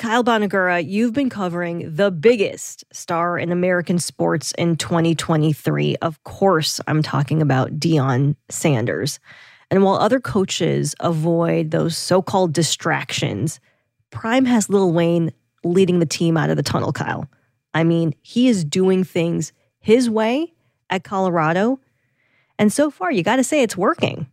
Kyle Bonagura, you've been covering the biggest star in American sports in 2023. Of course, I'm talking about Deion Sanders. And while other coaches avoid those so called distractions, Prime has Lil Wayne leading the team out of the tunnel, Kyle. I mean, he is doing things his way at Colorado. And so far, you got to say it's working.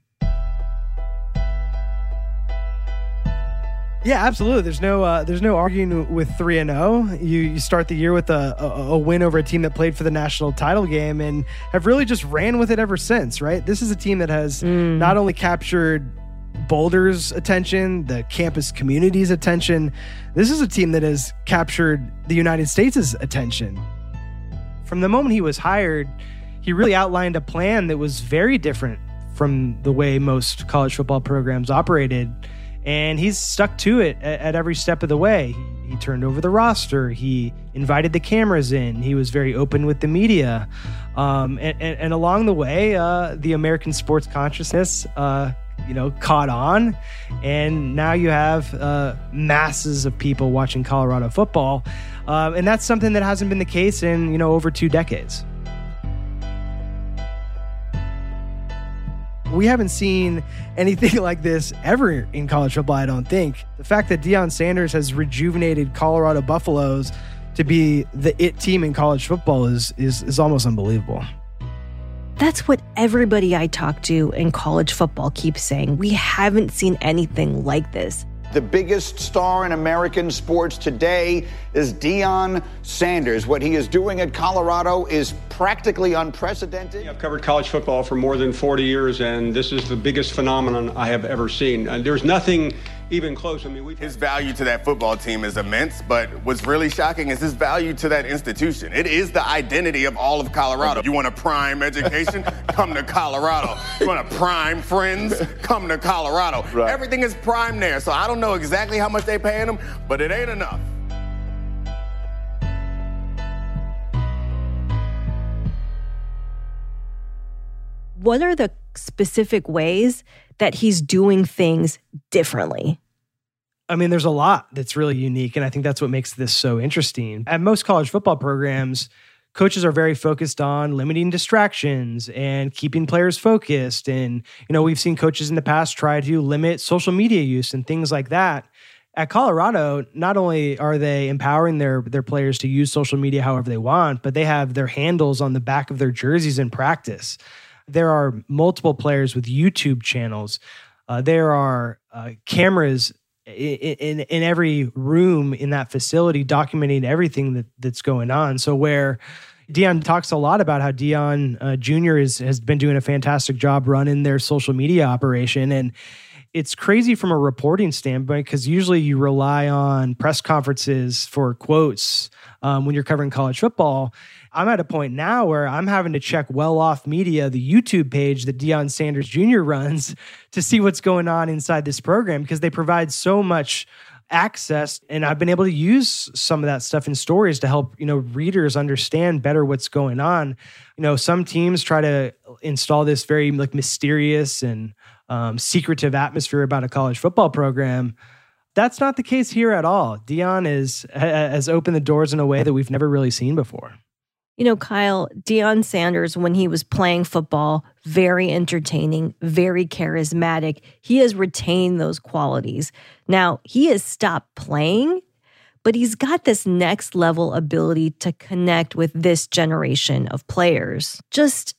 Yeah, absolutely. There's no uh, there's no arguing with three and zero. Oh. You you start the year with a, a, a win over a team that played for the national title game and have really just ran with it ever since. Right. This is a team that has mm. not only captured Boulder's attention, the campus community's attention. This is a team that has captured the United States' attention. From the moment he was hired, he really outlined a plan that was very different from the way most college football programs operated and he's stuck to it at, at every step of the way. He, he, turned over the roster. He invited the cameras in. He was very open with the media, um, and, and, and, along the way, uh, the American sports consciousness, uh, you know, caught on, and now you have uh, masses of people watching Colorado football, um, and that's something that hasn't been the case in you know over two decades. We haven't seen anything like this ever in college football, I don't think. The fact that Deion Sanders has rejuvenated Colorado Buffaloes to be the it team in college football is is, is almost unbelievable. That's what everybody I talk to in college football keeps saying. We haven't seen anything like this. The biggest star in American sports today is Deion Sanders. What he is doing at Colorado is practically unprecedented. I've covered college football for more than 40 years, and this is the biggest phenomenon I have ever seen. And there's nothing even close. I mean, we his value to that football team is immense, but what's really shocking is his value to that institution. It is the identity of all of Colorado. You want a prime education? come to Colorado. You want a prime friends? Come to Colorado. Right. Everything is prime there, so I don't know exactly how much they're paying him, but it ain't enough. What are the specific ways that he's doing things differently? I mean, there's a lot that's really unique. And I think that's what makes this so interesting. At most college football programs, coaches are very focused on limiting distractions and keeping players focused. And, you know, we've seen coaches in the past try to limit social media use and things like that. At Colorado, not only are they empowering their their players to use social media however they want, but they have their handles on the back of their jerseys in practice. There are multiple players with YouTube channels. Uh, there are uh, cameras in, in, in every room in that facility documenting everything that, that's going on. So where Deion talks a lot about how Deion uh, Jr. Is, has been doing a fantastic job running their social media operation. And it's crazy from a reporting standpoint because usually you rely on press conferences for quotes um, when you're covering college football. I'm at a point now where I'm having to check Well Off Media, the YouTube page that Deion Sanders Jr. runs, to see what's going on inside this program because they provide so much access and I've been able to use some of that stuff in stories to help, you know, readers understand better what's going on. You know, some teams try to install this very like mysterious and um, secretive atmosphere about a college football program. That's not the case here at all. Deion is has opened the doors in a way that we've never really seen before. You know, Kyle, Deion Sanders, when he was playing football, very entertaining, very charismatic. He has retained those qualities. Now, he has stopped playing, but he's got this next level ability to connect with this generation of players. Just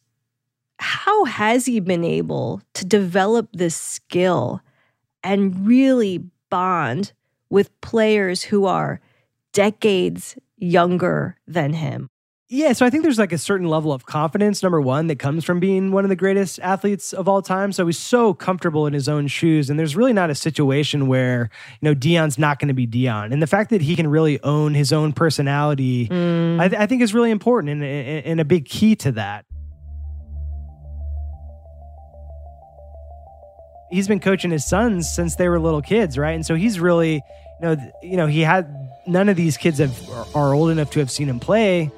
how has he been able to develop this skill and really bond with players who are decades younger than him? Yeah, so I think there's like a certain level of confidence, number one, that comes from being one of the greatest athletes of all time. So he's so comfortable in his own shoes. And there's really not a situation where, you know, Deion's not going to be Deion. And the fact that he can really own his own personality, mm. I, th- I, think is really important and, and a big key to that. He's been coaching his sons since they were little kids, right? And so he's really, you know, you know, he had none of these kids have are old enough to have seen him play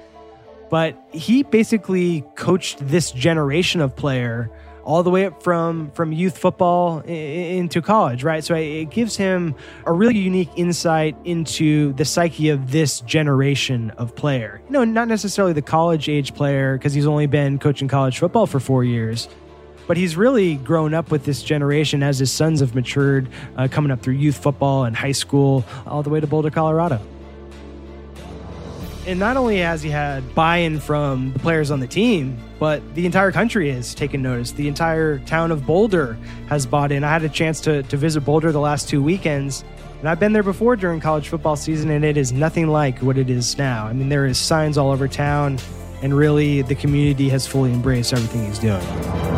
but he basically coached this generation of player all the way up from from youth football into college, right? So it gives him a really unique insight into the psyche of this generation of player. You know, not necessarily the college age player because he's only been coaching college football for four years. But he's really grown up with this generation as his sons have matured, uh, coming up through youth football and high school, all the way to Boulder, Colorado. And not only has he had buy in from the players on the team, but the entire country has taken notice. The entire town of Boulder has bought in. I had a chance to, to visit Boulder the last two weekends, and I've been there before during college football season, and it is nothing like what it is now. I mean, there is signs all over town, and really the community has fully embraced everything he's doing.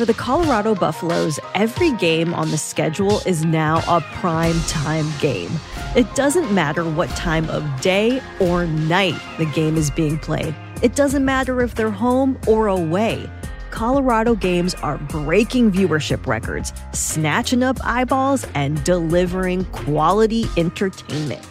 For the Colorado Buffaloes, every game on the schedule is now a prime time game. It doesn't matter what time of day or night the game is being played. It doesn't matter if they're home or away. Colorado games are breaking viewership records, snatching up eyeballs, and delivering quality entertainment.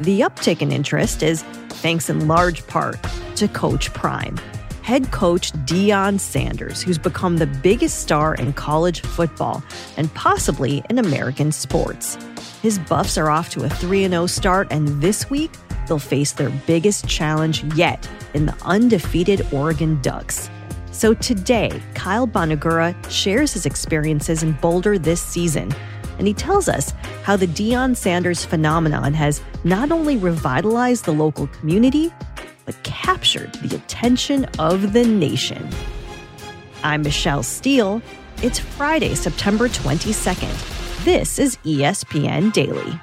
The uptick in interest is thanks in large part to Coach Prime head coach Deion Sanders, who's become the biggest star in college football and possibly in American sports. His Buffs are off to a 3 0 start, and this week they'll face their biggest challenge yet in the undefeated Oregon Ducks. So today, Kyle Bonagura shares his experiences in Boulder this season, and he tells us how the Deion Sanders phenomenon has not only revitalized the local community, but captured the attention of the nation. I'm Michelle Steele. It's Friday, September 22nd. This is ESPN Daily.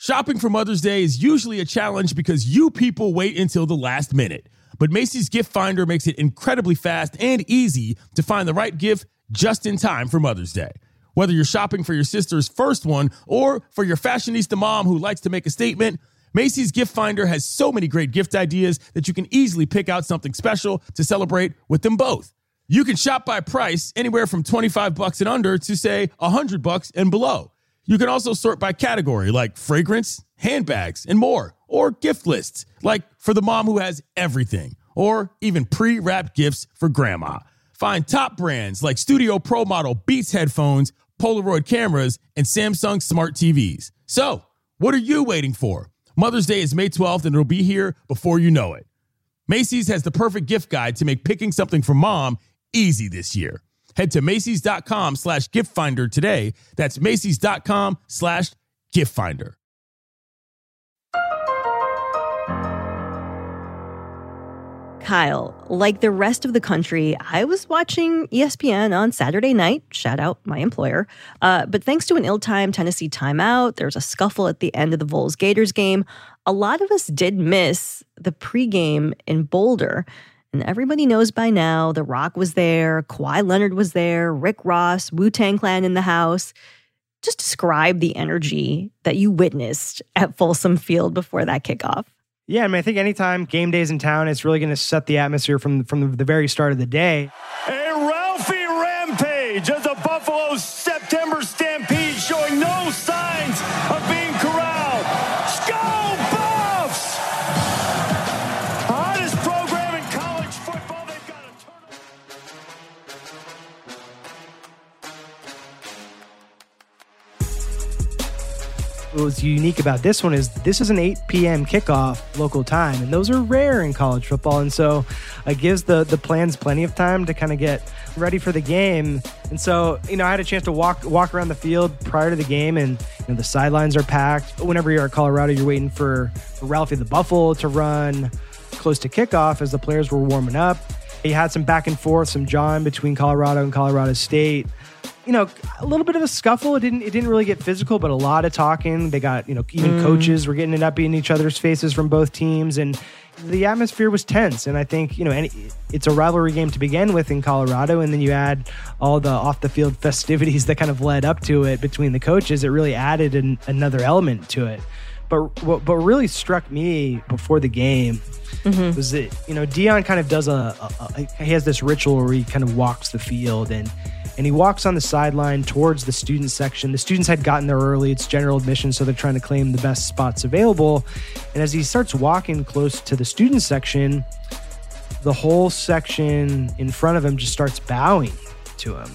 Shopping for Mother's Day is usually a challenge because you people wait until the last minute. But Macy's Gift Finder makes it incredibly fast and easy to find the right gift just in time for Mother's Day. Whether you're shopping for your sister's first one or for your fashionista mom who likes to make a statement, Macy's Gift Finder has so many great gift ideas that you can easily pick out something special to celebrate with them both. You can shop by price anywhere from 25 bucks and under to say 100 bucks and below. You can also sort by category like fragrance, handbags, and more, or gift lists like for the mom who has everything, or even pre-wrapped gifts for grandma. Find top brands like Studio Pro Model Beats headphones, Polaroid cameras, and Samsung smart TVs. So, what are you waiting for? Mother's Day is May 12th and it'll be here before you know it. Macy's has the perfect gift guide to make picking something for mom easy this year. Head to Macy's.com slash gift finder today. That's Macy's.com slash gift finder. Kyle, like the rest of the country, I was watching ESPN on Saturday night. Shout out my employer. Uh, but thanks to an ill timed Tennessee timeout, there's a scuffle at the end of the Vols Gators game. A lot of us did miss the pregame in Boulder. And everybody knows by now The Rock was there, Kawhi Leonard was there, Rick Ross, Wu Tang Clan in the house. Just describe the energy that you witnessed at Folsom Field before that kickoff. Yeah, I mean, I think anytime game days in town, it's really going to set the atmosphere from from the very start of the day. A Ralphie rampage as the Buffalo's What was unique about this one is this is an 8 p.m. kickoff local time, and those are rare in college football. And so it gives the the plans plenty of time to kind of get ready for the game. And so, you know, I had a chance to walk walk around the field prior to the game, and you know, the sidelines are packed. Whenever you're at Colorado, you're waiting for, for Ralphie the Buffalo to run close to kickoff as the players were warming up. You had some back and forth, some jawing between Colorado and Colorado State you know, a little bit of a scuffle. It didn't it didn't really get physical, but a lot of talking. They got, you know, even mm. coaches were getting it up in each other's faces from both teams and the atmosphere was tense and I think, you know, any, it's a rivalry game to begin with in Colorado and then you add all the off the field festivities that kind of led up to it between the coaches. It really added an, another element to it. But what, what really struck me before the game mm-hmm. was that you know Deion kind of does a, a, a he has this ritual where he kind of walks the field and and he walks on the sideline towards the student section. The students had gotten there early. It's general admission, so they're trying to claim the best spots available. And as he starts walking close to the student section, the whole section in front of him just starts bowing to him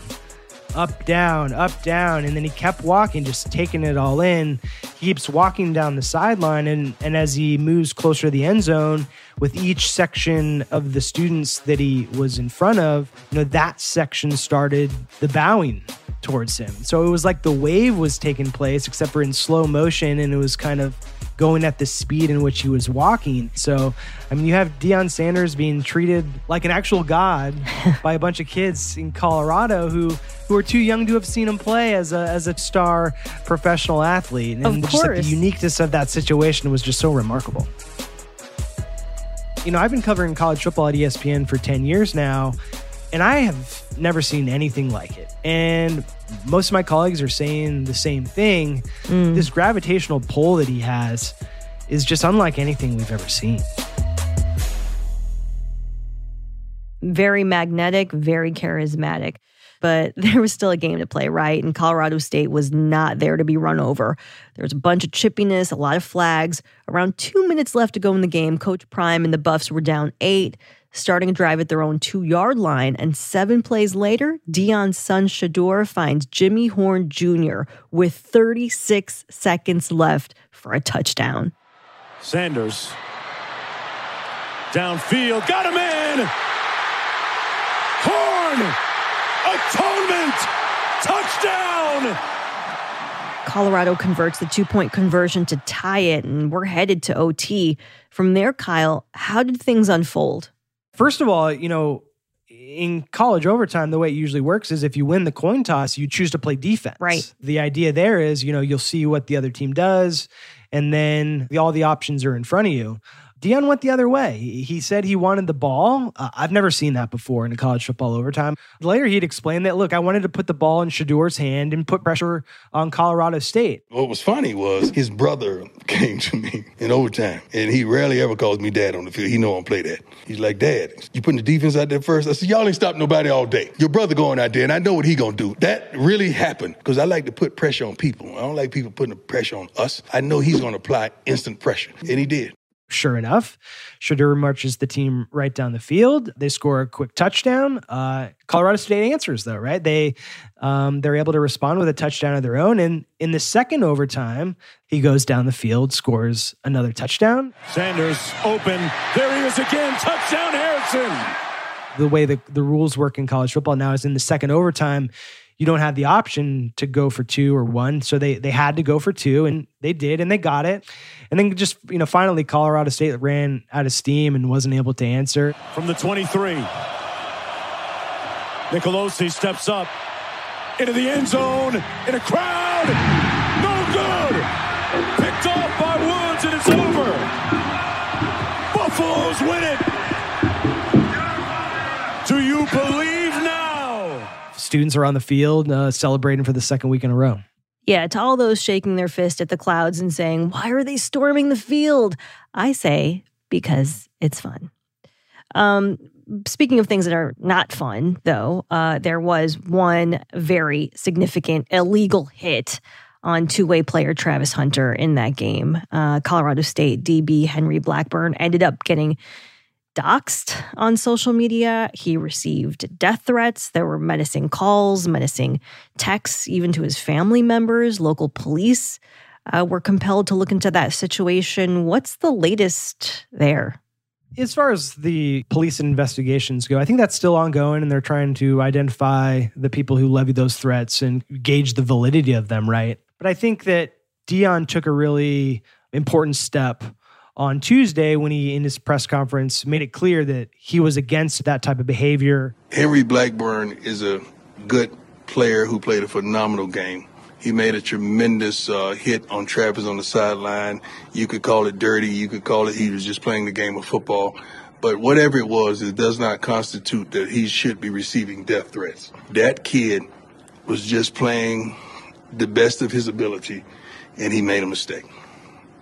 up, down, up, down. And then he kept walking, just taking it all in. He keeps walking down the sideline. And, and as he moves closer to the end zone, with each section of the students that he was in front of, you know, that section started the bowing towards him. So it was like the wave was taking place, except for in slow motion. And it was kind of going at the speed in which he was walking. So, I mean, you have Deion Sanders being treated like an actual god by a bunch of kids in Colorado who who are too young to have seen him play as a as a star professional athlete. And of just like the uniqueness of that situation was just so remarkable. You know, I've been covering college football at ESPN for 10 years now, and I have never seen anything like it. And most of my colleagues are saying the same thing. Mm. This gravitational pull that he has is just unlike anything we've ever seen. Very magnetic, very charismatic. But there was still a game to play, right? And Colorado State was not there to be run over. There was a bunch of chippiness, a lot of flags. Around two minutes left to go in the game, Coach Prime and the Buffs were down eight starting a drive at their own two yard line. And seven plays later, Deion's son Shedeur finds Jimmy Horn Jr. with 36 seconds left for a touchdown. Sanders downfield, got him in. Horn, atonement, touchdown. Colorado converts the two point conversion to tie it, and we're headed to OT. From there, Kyle, how did things unfold? First of all, you know, in college overtime, the way it usually works is if you win the coin toss, you choose to play defense. Right. The idea there is, you know, you'll see what the other team does, and then all the options are in front of you. Deion went the other way. He said he wanted the ball. Uh, I've never seen that before in a college football overtime. Later, he'd explained that, look, I wanted to put the ball in Shedeur's hand and put pressure on Colorado State. What was funny was his brother came to me in overtime, and he rarely ever calls me dad on the field. He know I don't play that. He's like, Dad, you putting the defense out there first? I said, y'all ain't stopping nobody all day. Your brother going out there, and I know what he gonna do. That really happened because I like to put pressure on people. I don't like people putting the pressure on us. I know he's gonna apply instant pressure, and he did. Sure enough, Shedeur marches the team right down the field. They score a quick touchdown. Uh, Colorado State answers though, right? They um, they're able to respond with a touchdown of their own. And in the second overtime, he goes down the field, scores another touchdown. Sanders open. There he is again. Touchdown, Harrison. The way the, the rules work in college football now is in the second overtime, you don't have the option to go for two or one. So they they had to go for two, and they did, and they got it. And then just you know, finally, Colorado State ran out of steam and wasn't able to answer. From the 23, Nicolosi steps up into the end zone in a crowd. Students are on the field uh, celebrating for the second week in a row. Yeah, to all those shaking their fist at the clouds and saying, Why are they storming the field? I say, Because it's fun. Um, speaking of things that are not fun, though, uh, there was one very significant illegal hit on two way player Travis Hunter in that game. Uh, Colorado State DB Henry Blackburn ended up getting doxxed on social media. He received death threats. There were menacing calls, menacing texts, even to his family members. Local police uh, were compelled to look into that situation. What's the latest there? As far as the police investigations go, I think that's still ongoing and they're trying to identify the people who levied those threats and gauge the validity of them, right? But I think that Deion took a really important step on Tuesday when he, in his press conference, made it clear that he was against that type of behavior. Henry Blackburn is a good player who played a phenomenal game. He made a tremendous uh, hit on Travis on the sideline. You could call it dirty. You could call it he was just playing the game of football. But whatever it was, it does not constitute that he should be receiving death threats. That kid was just playing the best of his ability, and he made a mistake.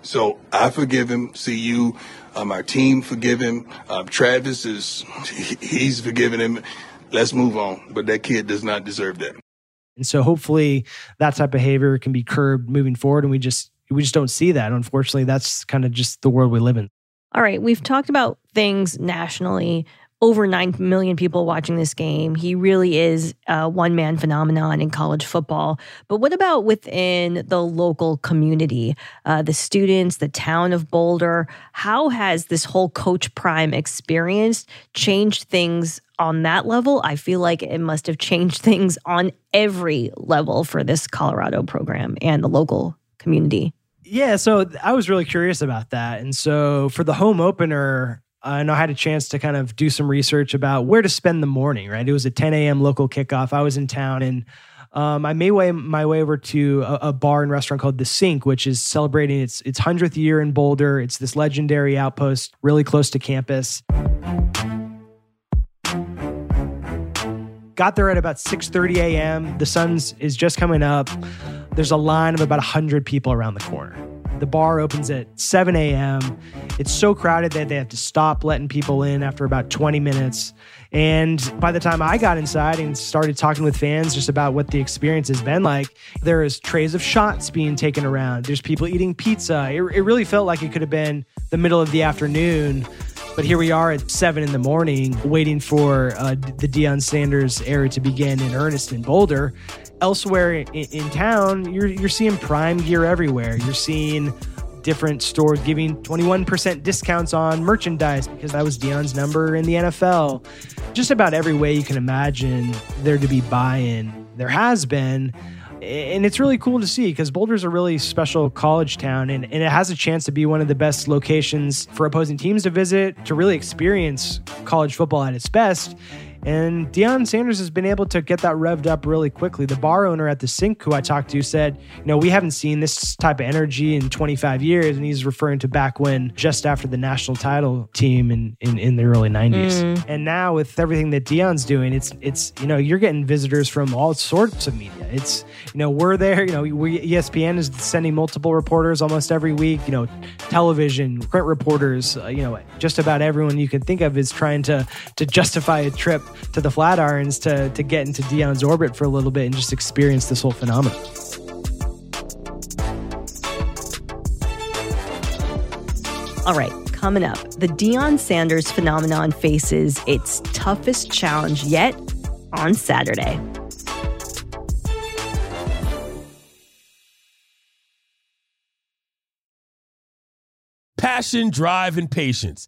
So I forgive him. See you, um, our team forgive him. Um, Travis is, he's forgiven him. let's move on. But that kid does not deserve that. And so hopefully that type of behavior can be curbed moving forward. And we just we just don't see that. Unfortunately, that's kind of just the world we live in. All right, we've talked about things nationally. Over 9 million people watching this game. He really is a one man phenomenon in college football. But what about within the local community, uh, the students, the town of Boulder? How has this whole Coach Prime experience changed things on that level? I feel like it must have changed things on every level for this Colorado program and the local community. Yeah, so I was really curious about that. And so for the home opener, Know I had a chance to kind of do some research about where to spend the morning, right? It was a 10 a.m. local kickoff. I was in town and um, I made way, my way over to a, a, bar and restaurant called The Sink, which is celebrating its its 100th year in Boulder. It's this legendary outpost really close to campus. Got there at about 6:30 a.m. The sun is just coming up. There's a line of about 100 people around the corner. The bar opens at 7 a.m. It's so crowded that they have to stop letting people in after about 20 minutes. And by the time I got inside and started talking with fans just about what the experience has been like, there is trays of shots being taken around. There's people eating pizza. It, it really felt like it could have been the middle of the afternoon. But here we are at seven in the morning, waiting for uh, the Deion Sanders era to begin in earnest in Boulder elsewhere in, in town, you're you're seeing prime gear everywhere. You're seeing different stores giving 21% discounts on merchandise because that was Deion's number in the NFL. Just about every way you can imagine there to be buy-in, there has been. And it's really cool to see because Boulder's a really special college town and, and it has a chance to be one of the best locations for opposing teams to visit, to really experience college football at its best. And Deion Sanders has been able to get that revved up really quickly. The bar owner at the sink who I talked to said, you know, we haven't seen this type of energy in 25 years. And he's referring to back when just after the national title team in, in, in the early 90s. Mm. And now with everything that Deion's doing, it's, it's, you know, you're getting visitors from all sorts of media. It's, you know, we're there, you know, we, ESPN is sending multiple reporters almost every week, you know, television, print reporters, uh, you know, just about everyone you can think of is trying to, to justify a trip to the Flatirons to, to get into Deion's orbit for a little bit and just experience this whole phenomenon. All right, coming up, the Deion Sanders phenomenon faces its toughest challenge yet on Saturday. Passion, drive, and patience.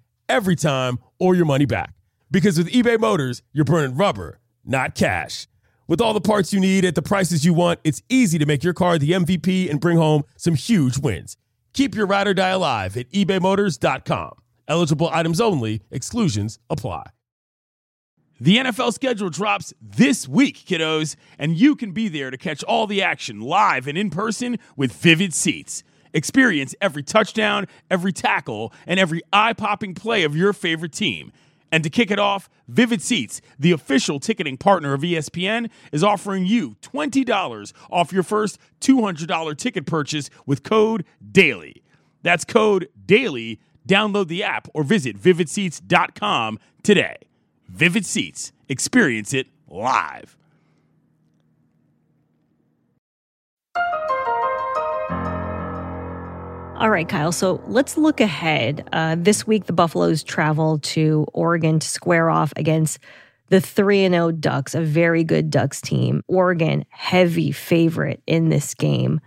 every time or your money back. Because with eBay Motors, you're burning rubber, not cash. With all the parts you need at the prices you want, it's easy to make your car the MVP and bring home some huge wins. Keep your ride or die alive at ebaymotors.com. Eligible items only, exclusions apply. The NFL schedule drops this week, kiddos, and you can be there to catch all the action live and in person with Vivid Seats. Experience every touchdown, every tackle, and every eye popping play of your favorite team. And to kick it off, Vivid Seats, the official ticketing partner of ESPN, is offering you $20 off your first $200 ticket purchase with code DAILY. That's code DAILY. Download the app or visit vividseats.com today. Vivid Seats, experience it live. All right, Kyle. So let's look ahead. Uh, this week, the Buffaloes travel to Oregon to square off against the 3 0 Ducks, a very good Ducks team. Oregon, heavy favorite in this game.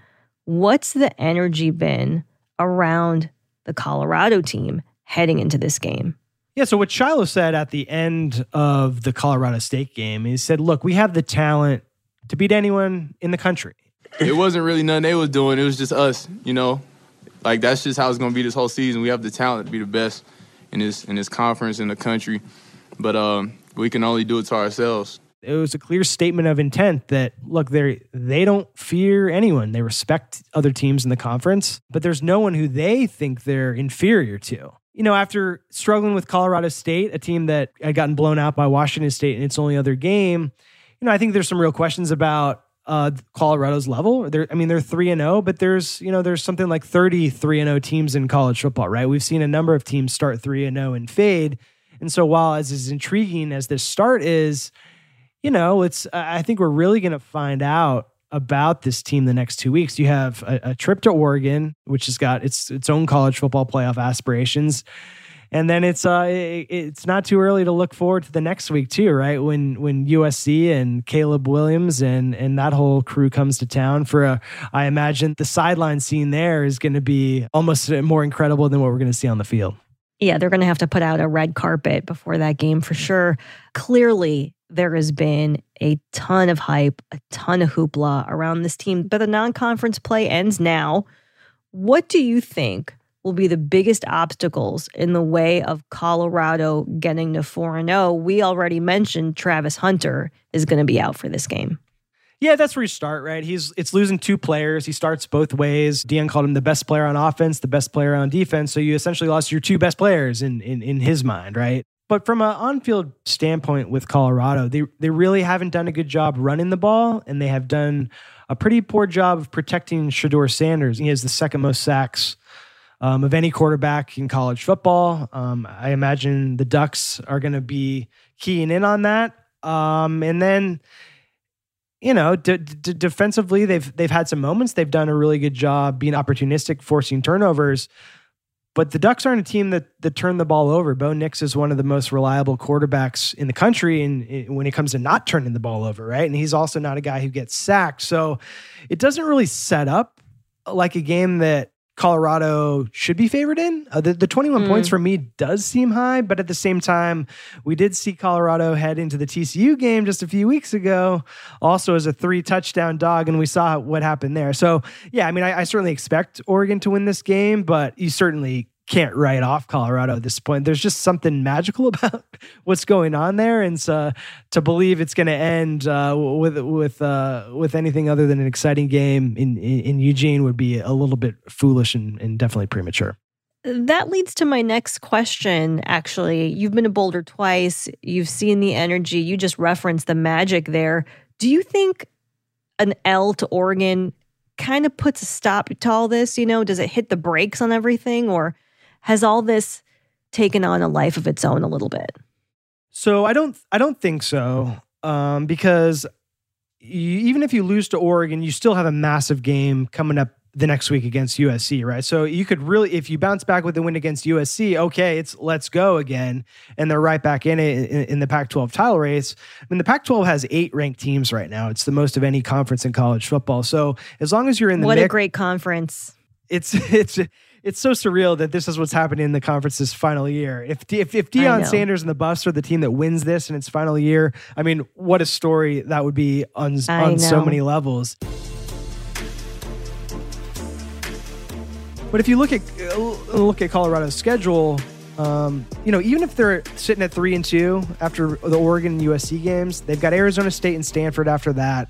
What's the energy been around the Colorado team heading into this game? Yeah, so what Shiloh said at the end of the Colorado State game, he said, Look, we have the talent to beat anyone in the country. It wasn't really nothing they was doing. It was just us, you know. Like that's just how it's gonna be this whole season. We have the talent to be the best in this in this conference in the country, but um, we can only do it to ourselves. it was a clear statement of intent that look they they don't fear anyone they respect other teams in the conference but there's no one who they think they're inferior to you know after struggling with colorado state a team that had gotten blown out by washington state in its only other game you know i think there's some real questions about uh, Colorado's level. They're, I mean, they're three and zero, but there's you know there's something like 33 and zero teams in college football, right? We've seen a number of teams start three and zero and fade, and so while as as intriguing as this start is, you know, it's I think we're really going to find out about this team the next two weeks. You have a, a, trip to Oregon, which has got its its own college football playoff aspirations, and then it's uh it, it's not too early to look forward to the next week too, right? When when USC and Caleb Williams and and that whole crew comes to town for a, I imagine the sideline scene there is going to be almost more incredible than what we're going to see on the field. Yeah, they're going to have to put out a red carpet before that game for sure. Clearly, there has been a ton of hype, a ton of hoopla around this team, but the non conference play ends now. What do you think will be the biggest obstacles in the way of Colorado getting to 4 0? We already mentioned Travis Hunter is going to be out for this game. Yeah, that's where you start, right? He's it's losing two players. He starts both ways. Deion called him the best player on offense, the best player on defense. So you essentially lost your two best players in in, in his mind, right? But from an on-field standpoint with Colorado, they they really haven't done a good job running the ball, and they have done a pretty poor job of protecting Shedeur Sanders. He has the second most sacks um, of any quarterback in college football. Um, I imagine the Ducks are going to be keying in on that. Um, and then you know, d- d- defensively, they've they've had some moments. They've done a really good job being opportunistic, forcing turnovers. But the Ducks aren't a team that that turn the ball over. Bo Nix is one of the most reliable quarterbacks in the country, and when it comes to not turning the ball over, right? And he's also not a guy who gets sacked. So it doesn't really set up like a game that Colorado should be favored in. Uh, the, the 21 mm. points for me does seem high, but at the same time, we did see Colorado head into the TCU game just a few weeks ago, also as a three touchdown dog, and we saw what happened there. So, yeah, I mean, I, I certainly expect Oregon to win this game, but you certainly can't write off Colorado at this point. There's just something magical about what's going on there, and so, to believe it's going to end uh, with with uh, with anything other than an exciting game in, in, in Eugene would be a little bit foolish and, and definitely premature. That leads to my next question. Actually, you've been to Boulder twice. You've seen the energy. You just referenced the magic there. Do you think an L to Oregon kind of puts a stop to all this? You know, does it hit the brakes on everything, or has all this taken on a life of its own a little bit? So I don't I don't think so um, because you, even if you lose to Oregon, you still have a massive game coming up the next week against USC, right? So you could really, if you bounce back with the win against USC, okay, it's let's go again, and they're right back in it in, in the Pac-12 title race. I mean, the Pac-12 has eight ranked teams right now. It's the most of any conference in college football. So as long as you're in the what mix, a great conference! It's it's it's so surreal that this is what's happening in the conference's final year. If if, if Deion Sanders and the Buffs are the team that wins this in its final year, I mean, what a story that would be on on so many levels. But if you look at look at Colorado's schedule, um, you know, even if they're sitting at three and two after the Oregon and USC games, they've got Arizona State and Stanford after that.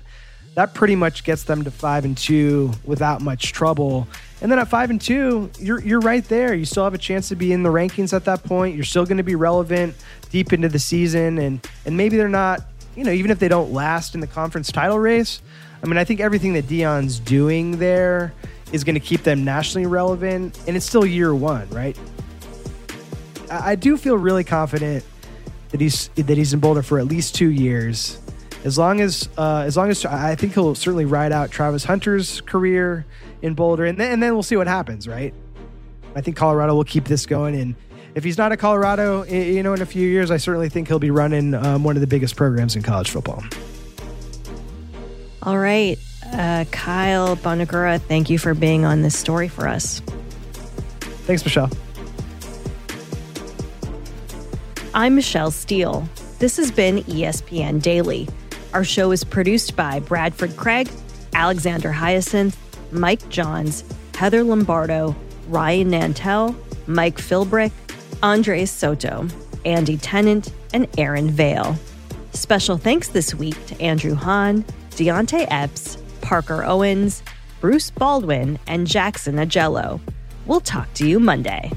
That pretty much gets them to five and two without much trouble. And then at five and two, you're you're right there. You still have a chance to be in the rankings at that point. You're still going to be relevant deep into the season, and and maybe they're not. You know, even if they don't last in the conference title race, I mean, I think everything that Deion's doing there is going to keep them nationally relevant, and it's still year one, right? I, I do feel really confident that he's that he's in Boulder for at least two years. As long as uh, as long as I think he'll certainly ride out Travis Hunter's career in Boulder, and then, and then we'll see what happens, right? I think Colorado will keep this going, and if he's not at Colorado, you know, in a few years, I certainly think he'll be running um, one of the biggest programs in college football. All right, uh, Kyle Bonagura, thank you for being on this story for us. Thanks, Michelle. I'm Michelle Steele. This has been ESPN Daily. Our show is produced by Bradford Craig, Alexander Hyacinth, Mike Johns, Heather Lombardo, Ryan Nantel, Mike Philbrick, Andres Soto, Andy Tennant, and Aaron Vale. Special thanks this week to Andrew Hahn, Deontay Epps, Parker Owens, Bruce Baldwin, and Jackson Agello. We'll talk to you Monday.